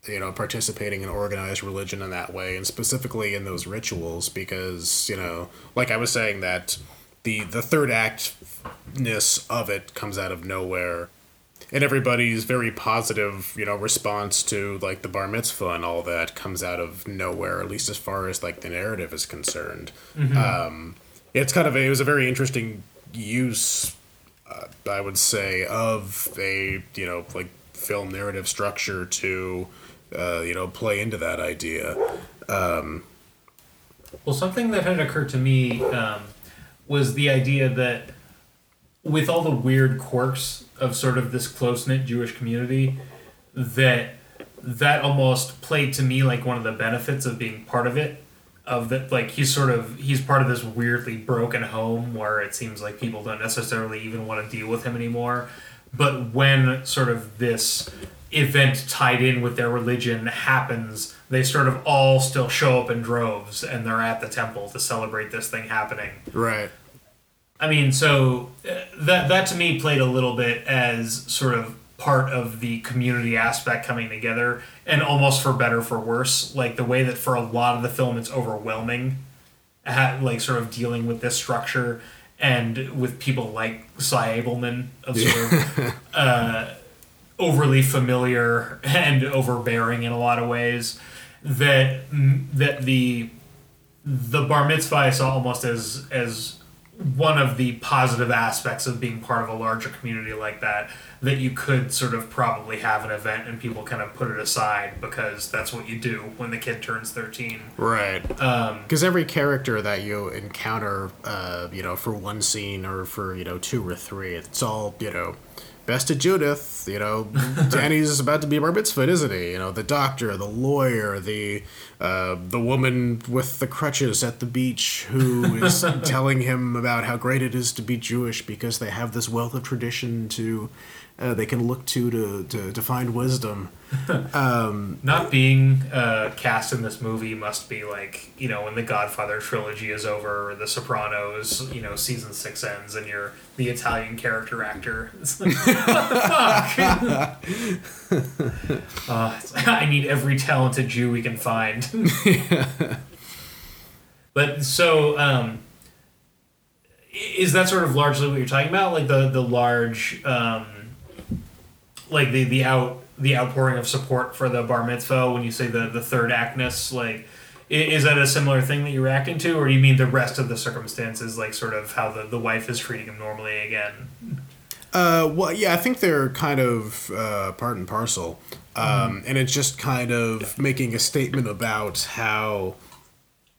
you know participating in organized religion in that way and specifically in those rituals because you know like i was saying that the the third actness of it comes out of nowhere and everybody's very positive, you know, response to like the bar mitzvah and all that comes out of nowhere, at least as far as like the narrative is concerned. Mm-hmm. Um, it's kind of a, it was a very interesting use, uh, I would say, of a you know like film narrative structure to uh, you know play into that idea. Um,
well, something that had occurred to me um, was the idea that with all the weird quirks of sort of this close knit Jewish community that that almost played to me like one of the benefits of being part of it of that like he's sort of he's part of this weirdly broken home where it seems like people don't necessarily even want to deal with him anymore. But when sort of this event tied in with their religion happens they sort of all still show up in droves and they're at the temple to celebrate this thing happening.
Right
I mean, so uh, that that to me played a little bit as sort of part of the community aspect coming together, and almost for better for worse, like the way that for a lot of the film it's overwhelming, like sort of dealing with this structure and with people like Sy Ableman of sort of uh, overly familiar and overbearing in a lot of ways. That that the the bar mitzvah I saw almost as as one of the positive aspects of being part of a larger community like that that you could sort of probably have an event and people kind of put it aside because that's what you do when the kid turns 13
right. Because um, every character that you encounter uh, you know for one scene or for you know two or three it's all you know best of Judith, you know, Danny's about to be bar mitzvah, isn't he? You know, the doctor, the lawyer, the uh, the woman with the crutches at the beach who is telling him about how great it is to be Jewish because they have this wealth of tradition to uh, they can look to, to to to find wisdom.
Um, Not being uh, cast in this movie must be like you know when the Godfather trilogy is over, or The Sopranos, you know, season six ends, and you're the Italian character actor. It's like, what the fuck? uh, I need every talented Jew we can find. But so. Um, is that sort of largely what you're talking about like the the large um, like the the out the outpouring of support for the bar mitzvah when you say the the third actness like is that a similar thing that you're reacting to or do you mean the rest of the circumstances like sort of how the, the wife is treating him normally again?
Uh, well yeah i think they're kind of uh, part and parcel. Um, mm. and it's just kind of making a statement about how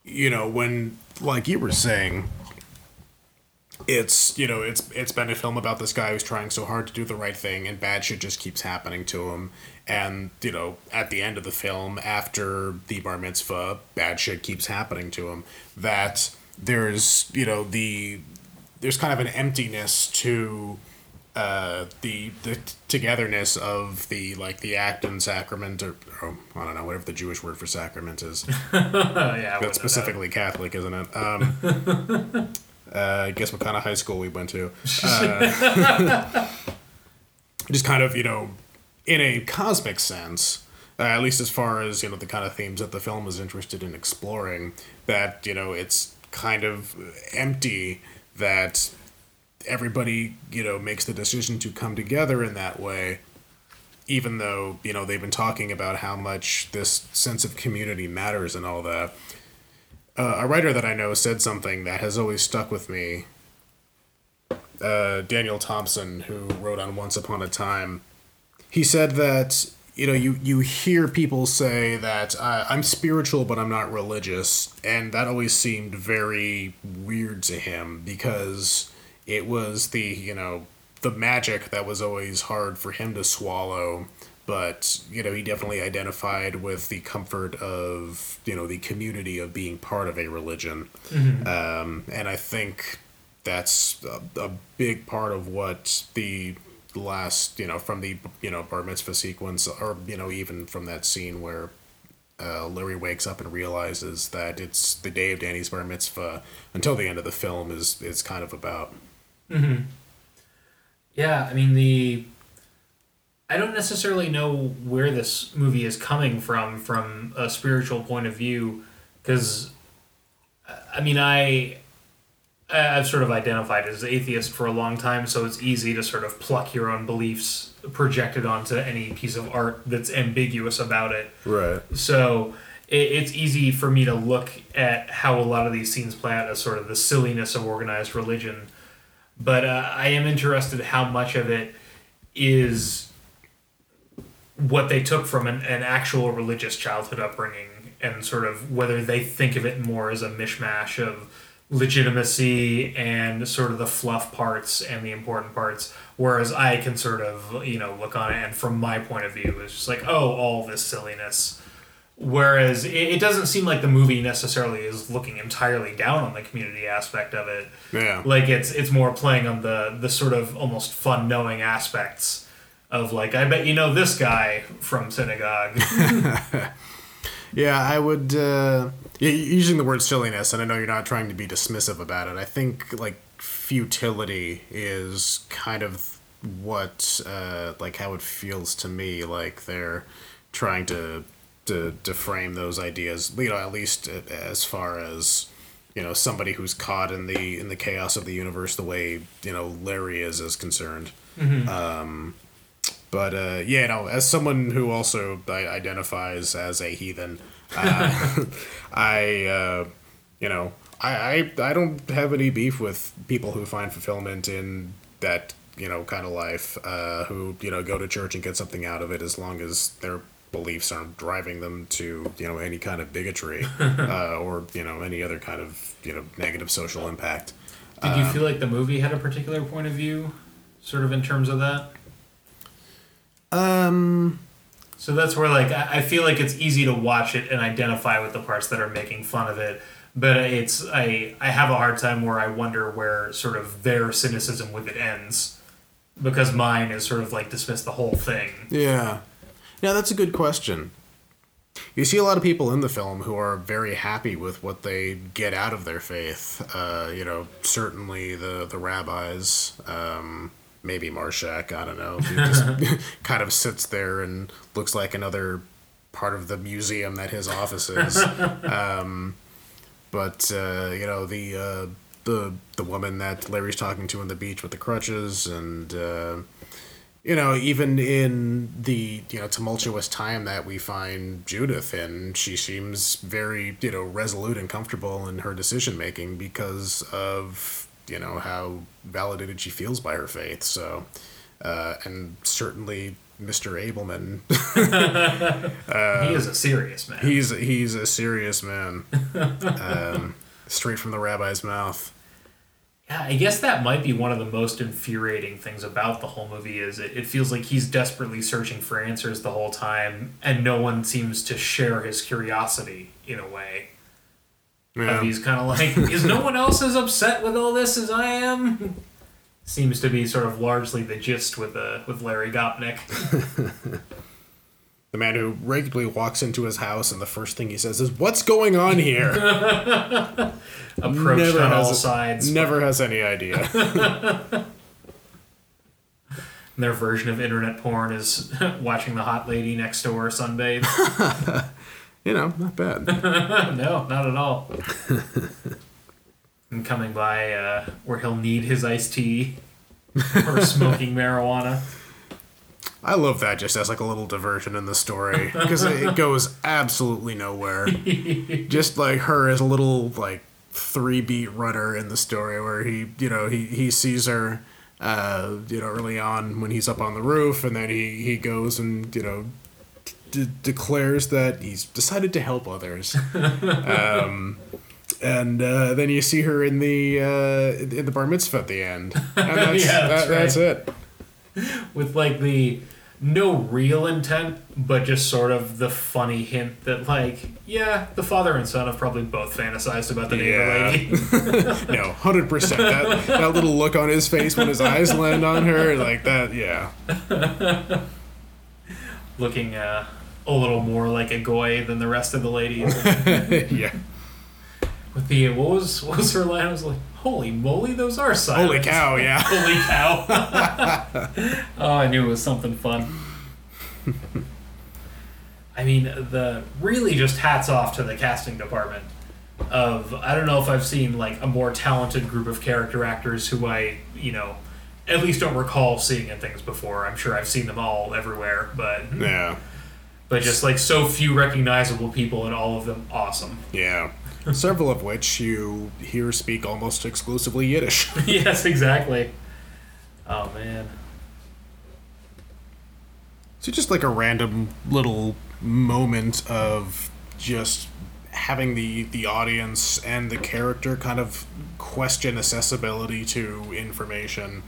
you know when like you were saying it's you know it's it's been a film about this guy who's trying so hard to do the right thing and bad shit just keeps happening to him and you know at the end of the film after the bar mitzvah bad shit keeps happening to him that there's you know the there's kind of an emptiness to uh, the the togetherness of the like the act and sacrament or oh, I don't know whatever the Jewish word for sacrament is. yeah, that's specifically Catholic, isn't it? Um, Uh, guess what kind of high school we went to. Uh, just kind of, you know, in a cosmic sense, uh, at least as far as, you know, the kind of themes that the film is interested in exploring, that, you know, it's kind of empty that everybody you know makes the decision to come together in that way even though you know they've been talking about how much this sense of community matters and all that uh, a writer that i know said something that has always stuck with me uh, daniel thompson who wrote on once upon a time. He said that you know you you hear people say that uh, i'm spiritual but i'm not religious. And that always seemed very weird to him because it was the you know the magic that was always hard for him to swallow but you know he definitely identified with the comfort of you know the community of being part of a religion. Um, and i think that's a, a big part of what the last you know from the you know bar mitzvah sequence or you know even from that scene where uh, Larry wakes up and realizes that it's the day of Danny's bar mitzvah until the end of the film is is kind of about.
Yeah, I mean the I don't necessarily know where this movie is coming from from a spiritual point of view cuz I mean I I- I've sort of identified as atheist for a long time, so it's easy to sort of pluck your own beliefs projected onto any piece of art that's ambiguous about it.
Right.
So it, it's easy for me to look at how a lot of these scenes play out as sort of the silliness of organized religion. But uh, I am interested how much of it is what they took from an, an actual religious childhood upbringing and sort of whether they think of it more as a mishmash of legitimacy and sort of the fluff parts and the important parts whereas i can sort of you know look on it and from my point of view it's just like oh all this silliness whereas it, it doesn't seem like the movie necessarily is looking entirely down on the community aspect of it
Yeah.
like it's it's more playing on the the sort of almost fun knowing aspects of like i bet you know this guy from synagogue
Yeah, I would. Uh, using the word silliness, and I know you're not trying to be dismissive about it. I think like futility is kind of what uh, like how it feels to me. Like they're trying to to to frame those ideas. You know, at least as far as you know somebody who's caught in the in the chaos of the universe the way you know Larry is is concerned. But uh, yeah, no, as someone who also I- identifies as a heathen, uh, I, uh, you know, I, I I don't have any beef with people who find fulfillment in that you know kind of life, uh, who you know go to church and get something out of it, as long as their beliefs aren't driving them to you know any kind of bigotry uh, or you know any other kind of you know negative social impact.
did you feel like the movie had a particular point of view sort of in terms of that
Um.
So that's where like I feel like it's easy to watch it and identify with the parts that are making fun of it, but it's I I have a hard time where I wonder where sort of their cynicism with it ends, because mine is sort of like dismiss the whole thing.
Yeah. Yeah, that's a good question. You see a lot of people in the film who are very happy with what they get out of their faith. Uh, you know, certainly the the rabbis, um, maybe Marshak, I don't know. He just kind of sits there and looks like another part of the museum that his office is. Um, but uh, you know the uh, the the woman that Larry's talking to on the beach with the crutches and. Uh, you know, even in the you know tumultuous time that we find Judith in, she seems very you know resolute and comfortable in her decision making because of you know how validated she feels by her faith. So, uh, and certainly Mr. Ableman,
he is a serious man.
he's he's a serious man, um, straight from the rabbi's mouth.
Yeah, I guess that might be one of the most infuriating things about the whole movie is it, it feels like he's desperately searching for answers the whole time and no one seems to share his curiosity in a way.
Yeah.
He's kind of like, is no one else as upset with all this as I am? Seems to be sort of largely the gist with uh, with Larry Gopnik.
The man who regularly walks into his house and the first thing he says is, "What's going on here?"
Approached on all
has
sides.
Never has any idea.
Their version of internet porn is watching the hot lady next door sunbathe.
You know, not bad.
no, not at all. and coming by uh, where he'll need his iced tea or smoking marijuana.
I love that just as like a little diversion in the story because it goes absolutely nowhere. just like her as a little like three beat runner in the story where he you know he he sees her uh, you know early on when he's up on the roof and then he he goes and you know d- declares that he's decided to help others. um, and uh, then you see her in the uh, in the bar mitzvah at the end, and that's,
Yeah, that's
that, that's it.
with like the no real intent, but just sort of the funny hint that like, yeah, the father and son have probably both fantasized about the neighbor
Yeah.
lady.
No, hundred percent. That that little look on his face when his eyes land on her, like that. Yeah,
Looking uh, a little more like a goy than the rest of the ladies.
yeah.
with the what was what was her line? I was like, holy moly, those are silent.
Holy cow! Yeah.
Holy cow. oh, I knew it was something fun. I mean, the really just hats off to the casting department. Of I don't know if I've seen like a more talented group of character actors who I you know at least don't recall seeing in things before. I'm sure I've seen them all everywhere, but
Yeah.
But just like so few recognizable people and all of them awesome.
Yeah. Several of which you hear speak almost exclusively Yiddish.
yes, exactly. Oh man.
So just like a random little moment of just having the the audience and the character kind of question accessibility to information.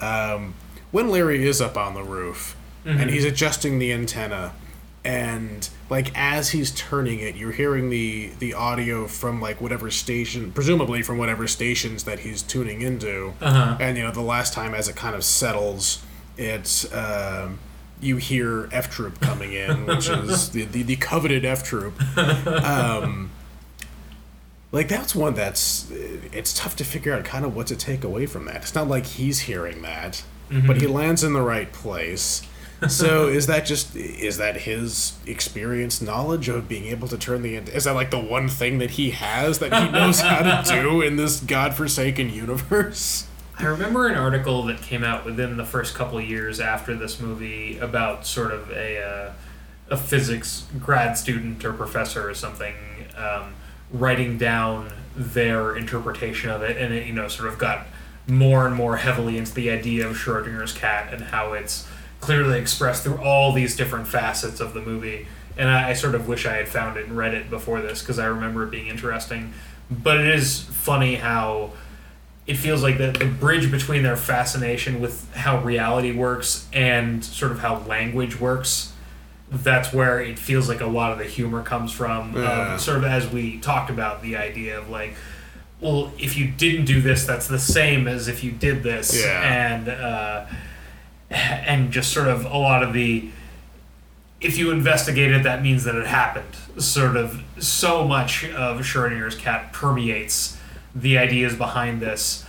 Um, when Larry is up on the roof and he's adjusting the antenna, and like as he's turning it, you're hearing the the audio from like whatever station, presumably from whatever stations that he's tuning into.
Uh-huh.
And you know, the last time as it kind of settles, it's um, you hear F Troop coming in, which is the, the, the coveted F Troop. Um, like that's one that's it's tough to figure out kind of what to take away from that. It's not like he's hearing that, but he lands in the right place. So is that just is that his experience knowledge of being able to turn the is that like the one thing that he has that he knows how to do in this godforsaken universe?
I remember an article that came out within the first couple of years after this movie about sort of a uh, a physics grad student or professor or something um, writing down their interpretation of it, and it you know sort of got more and more heavily into the idea of Schrodinger's cat and how it's clearly expressed through all these different facets of the movie. And I, I sort of wish I had found it and read it before this because I remember it being interesting. But it is funny how it feels like the, the bridge between their fascination with how reality works and sort of how language works that's where it feels like a lot of the humor comes from
Yeah.
um, sort of as we talked about the idea of like well if you didn't do this that's the same as if you did this
Yeah.
and uh, and just sort of a lot of the if you investigate it that means that it happened. Sort of so much of Schrodinger's cat permeates the ideas behind this.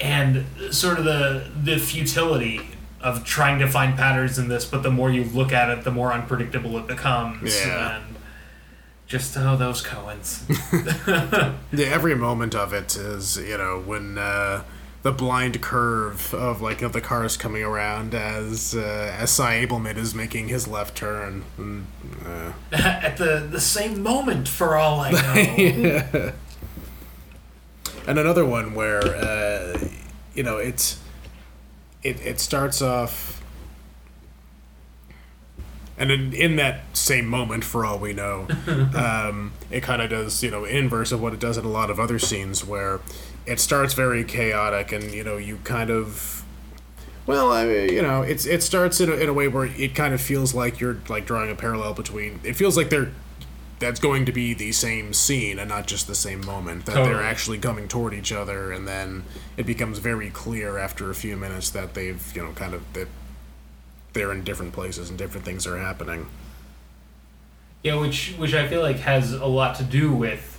And sort of the the futility of trying to find patterns in this but the more you look at it the more unpredictable it becomes.
Yeah.
and just oh those Coens
Yeah, every moment of it is, you know, when uh, the blind curve of like of the cars coming around as uh, as Sy Ableman is making his left turn. And, uh,
at the the same moment for all I know
and another one where uh, you know it's it it starts off. And in, in that same moment, for all we know, um, it kind of does, you know, inverse of what it does in a lot of other scenes where it starts very chaotic and, you know, you kind of. Well, I mean, you know, it's it starts in a, in a way where it kind of feels like you're like drawing a parallel between. It feels like they're that's going to be the same scene and not just the same moment. That they're actually coming toward each other, and then it becomes very clear after a few minutes that they've you know kind of that they're in different places and different things are happening.
Yeah, which which I feel like has a lot to do with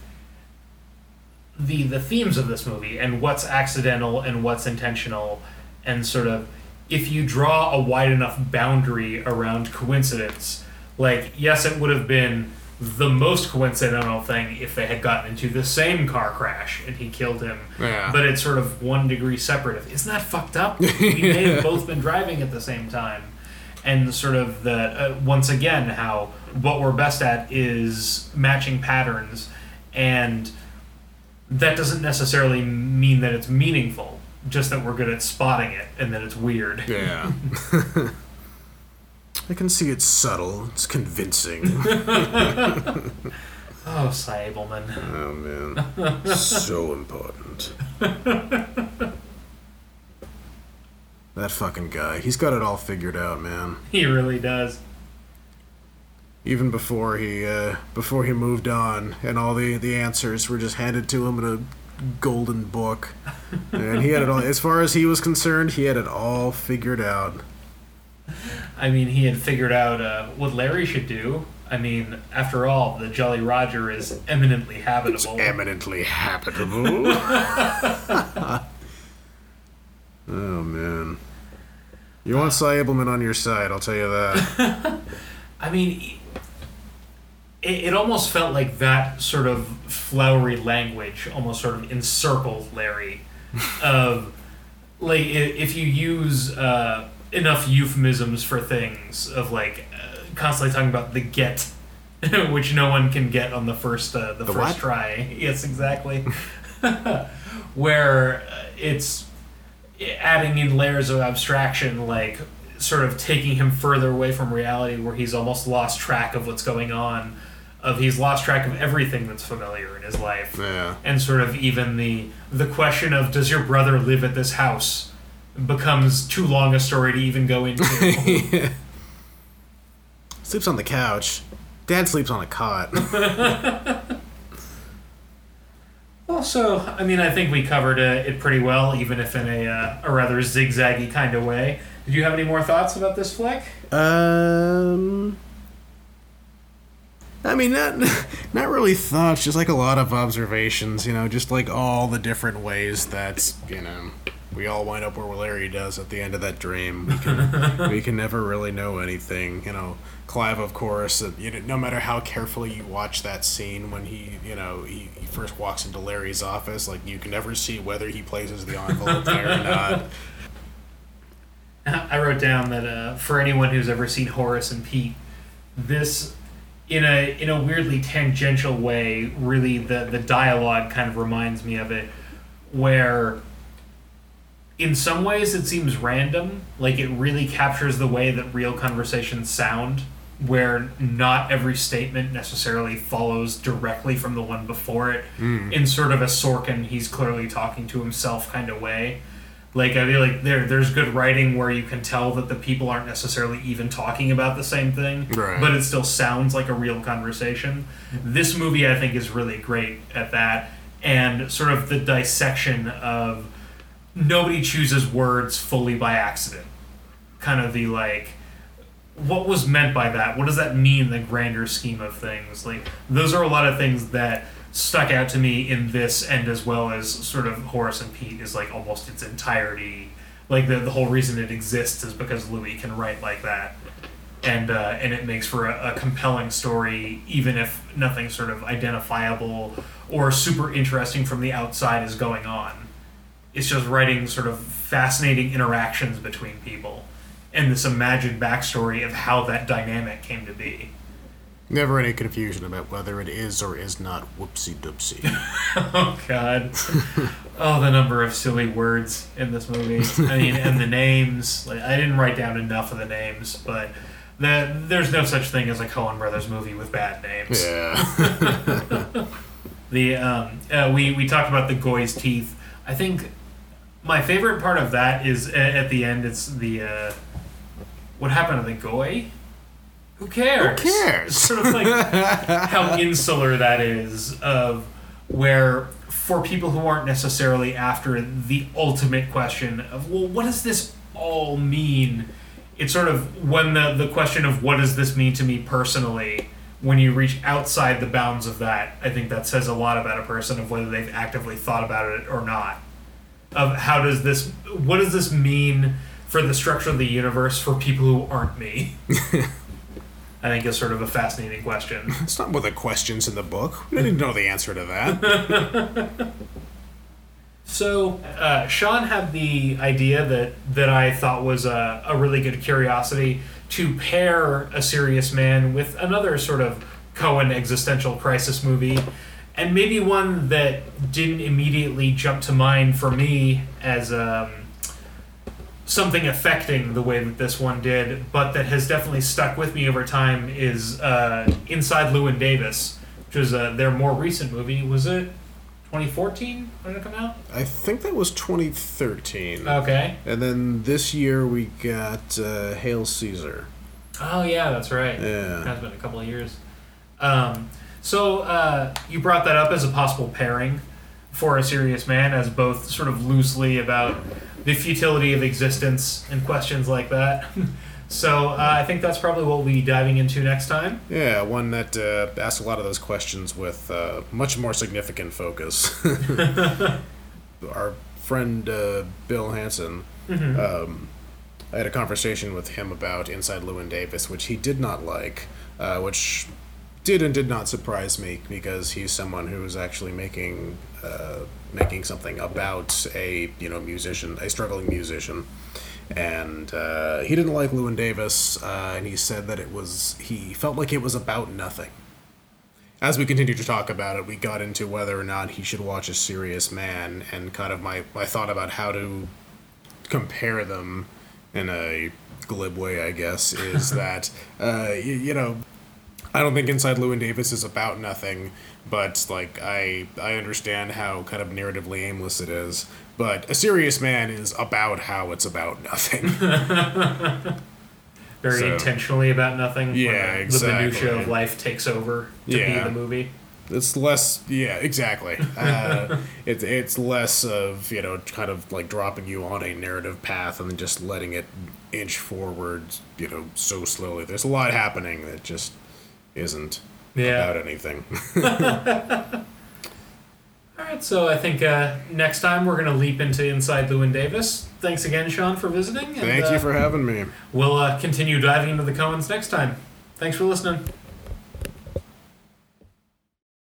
the the themes of this movie and what's accidental and what's intentional and sort of if you draw a wide enough boundary around coincidence, like yes, it would have been the most coincidental thing if they had gotten into the same car crash and he killed him.
Yeah.
But it's sort of one degree separate. Of, Isn't that fucked up? we may have both been driving at the same time. And sort of the, uh, once again, how what we're best at is matching patterns. And that doesn't necessarily mean that it's meaningful, just that we're good at spotting it and that it's weird.
Yeah. I can see it's subtle. It's convincing.
Oh, Sy Ableman.
oh man, so important. that fucking guy. He's got it all figured out, man.
He really does.
Even before he uh, before he moved on, and all the the answers were just handed to him in a golden book, and he had it all. As far as he was concerned, he had it all figured out.
I mean, he had figured out uh, what Larry should do. I mean, after all, the Jolly Roger is eminently
It's
habitable.
eminently habitable. oh man, you want Sy Ableman on your side? I'll tell you that.
I mean, it, it almost felt like that sort of flowery language almost sort of encircled Larry. of like, if you use uh, enough euphemisms for things, of like uh, constantly talking about the get. Which no one can get on the first uh, the,
The
first
what?
try. Yes, exactly. Where uh, it's adding in layers of abstraction, like sort of taking him further away from reality, where he's almost lost track of what's going on. Of he's lost track of everything that's familiar in his life,
Yeah.
and sort of even the the question of does your brother live at this house becomes too long a story to even go into.
Sleeps on the couch. Dad sleeps on a cot.
also, I mean, I think we covered uh, it pretty well, even if in a uh, a rather zigzaggy kind of way. Did you have any more thoughts about this flick?
Um. I mean, not not really thoughts, just like a lot of observations. You know, just like all the different ways that you know we all wind up where Larry does at the end of that dream. We can we can never really know anything. You know, Clive, of course. uh, You know, no matter how carefully you watch that scene when he, you know, he, he first walks into Larry's office, like you can never see whether he places the envelope there or not.
I wrote down that uh, for anyone who's ever seen Horace and Pete, this in a in a weirdly tangential way, really the the dialogue kind of reminds me of it, where in some ways it seems random, like it really captures the way that real conversations sound, where not every statement necessarily follows directly from the one before it. Hmm. In sort of a Sorkin, he's clearly talking to himself kind of way. Like I feel like there there's good writing where you can tell that the people aren't necessarily even talking about the same thing,
Right.
but it still sounds like a real conversation. This movie I think is really great at that and sort of the dissection of nobody chooses words fully by accident. Kind of the like what was meant by that? What does that mean in the grander scheme of things? Like those are a lot of things that stuck out to me in this and as well as sort of Horace and Pete is like almost its entirety. Like the, the whole reason it exists is because Louis can write like that. And uh, and it makes for a, a compelling story, even if nothing sort of identifiable or super interesting from the outside is going on. It's just writing sort of fascinating interactions between people and this imagined backstory of how that dynamic came to be.
Never any confusion about whether it is or is not whoopsie doopsie.
Oh God! oh, the number of silly words in this movie. I mean, and the names. Like, I didn't write down enough of the names, but the, there's no such thing as a Coen Brothers movie with bad names.
Yeah.
The um, uh, we we talked about the Goy's teeth. I think my favorite part of that is a- at the end. It's the uh, what happened to the Goy. Who cares?
Who cares?
Sort of like how insular that is of where for people who aren't necessarily after the ultimate question of well what does this all mean it's sort of when the the question of what does this mean to me personally when you reach outside the bounds of that i think that says a lot about a person of whether they've actively thought about it or not of how does this what does this mean for the structure of the universe for people who aren't me I think is sort of a fascinating question.
It's not one of the questions in the book. We didn't know the answer to that.
So uh, Sean had the idea that that I thought was a, a really good curiosity to pair a serious man with another sort of Coen existential crisis movie, and maybe one that didn't immediately jump to mind for me as um, something affecting the way that this one did, but that has definitely stuck with me over time is uh, Inside Llewyn Davis, which was uh, their more recent movie. Was it 2014 when it come out?
I think that was 2013.
Okay.
And then this year we got uh, Hail Caesar.
Oh yeah, that's right.
Yeah.
It has been a couple of years. Um, so uh, you brought that up as a possible pairing for a serious man, as both sort of loosely about the futility of existence and questions like that. so uh, I think that's probably what we'll be diving into next time.
Yeah, one that uh, asks a lot of those questions with uh, much more significant focus. Our friend uh, Bill Hansen, um, I had a conversation with him about Inside Llewyn Davis, which he did not like, uh, which did and did not surprise me because he's someone who is actually making uh, making something about a you know musician, a struggling musician, and uh, he didn't like Llewyn Davis, uh, and he said that it was he felt like it was about nothing. As we continued to talk about it, we got into whether or not he should watch A Serious Man, and kind of my, my thought about how to compare them in a glib way, I guess, is that, uh, you, you know, I don't think Inside Llewyn Davis is about nothing, but like I I understand how kind of narratively aimless it is. But A Serious Man is about how it's about nothing.
Very
So-
intentionally about nothing.
Yeah,
the
exactly.
minutia of life takes over to
Yeah.
be the movie.
it's less yeah exactly uh, it's it's less of you know kind of like dropping you on a narrative path and then just letting it inch forward you know so slowly there's a lot happening that just isn't
Yeah.
about anything
All right, so I think uh, next time we're going to leap into Inside Llewyn Davis. Thanks again, Sean, for visiting. and,
thank
uh,
you for having me
We'll uh, continue diving into the Coens next time. Thanks for listening.